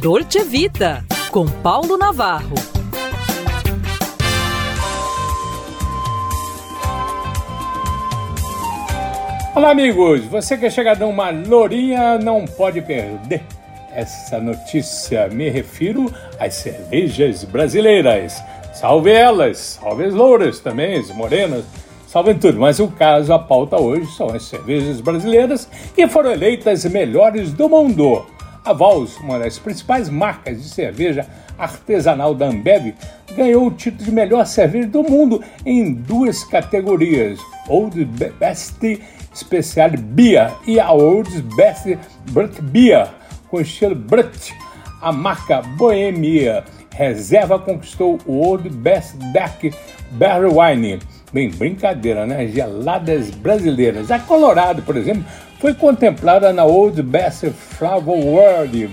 Dolce Vita, com Paulo Navarro. Olá, amigos! Você que é chegadão uma lourinha não pode perder essa notícia. Me refiro às cervejas brasileiras. Salve elas! Salve as louras também, as morenas, salve tudo. Mas o caso, a pauta hoje são as cervejas brasileiras que foram eleitas melhores do mundo. A Vals, uma das principais marcas de cerveja artesanal da Ambev, ganhou o título de melhor cerveja do mundo em duas categorias: Old Best Special Beer e a Old Best Brut Beer, com estilo Brut. A marca Bohemia Reserva conquistou o Old Best Dark Barrel Wine. Bem, brincadeira, né? Geladas brasileiras. A Colorado, por exemplo, foi contemplada na Old Best Flavor World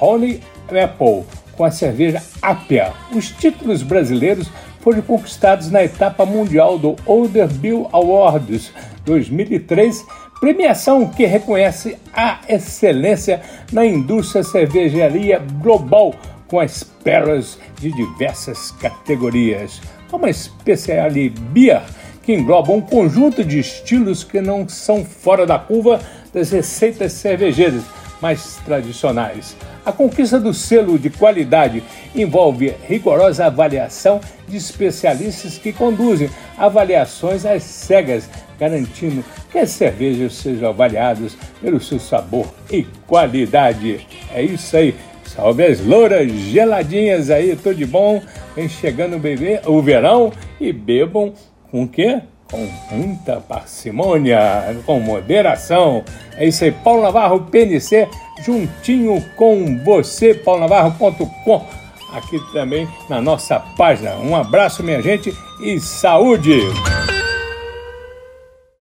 Honey Apple com a cerveja Apia. Os títulos brasileiros foram conquistados na etapa mundial do Older Bill Awards 2003, premiação que reconhece a excelência na indústria cervejaria global com as pérolas de diversas categorias, como a Special Beer que engloba um conjunto de estilos que não são fora da curva das receitas cervejeiras mais tradicionais. A conquista do selo de qualidade envolve rigorosa avaliação de especialistas que conduzem avaliações às cegas, garantindo que as cervejas sejam avaliadas pelo seu sabor e qualidade. É isso aí. Salve as louras geladinhas aí, tudo de bom? Vem chegando o, bebê, o verão e bebam com o quê? Com muita parcimônia, com moderação. É isso aí, Paulo Navarro, PNC, juntinho com você, paulonavarro.com, aqui também na nossa página. Um abraço, minha gente, e saúde!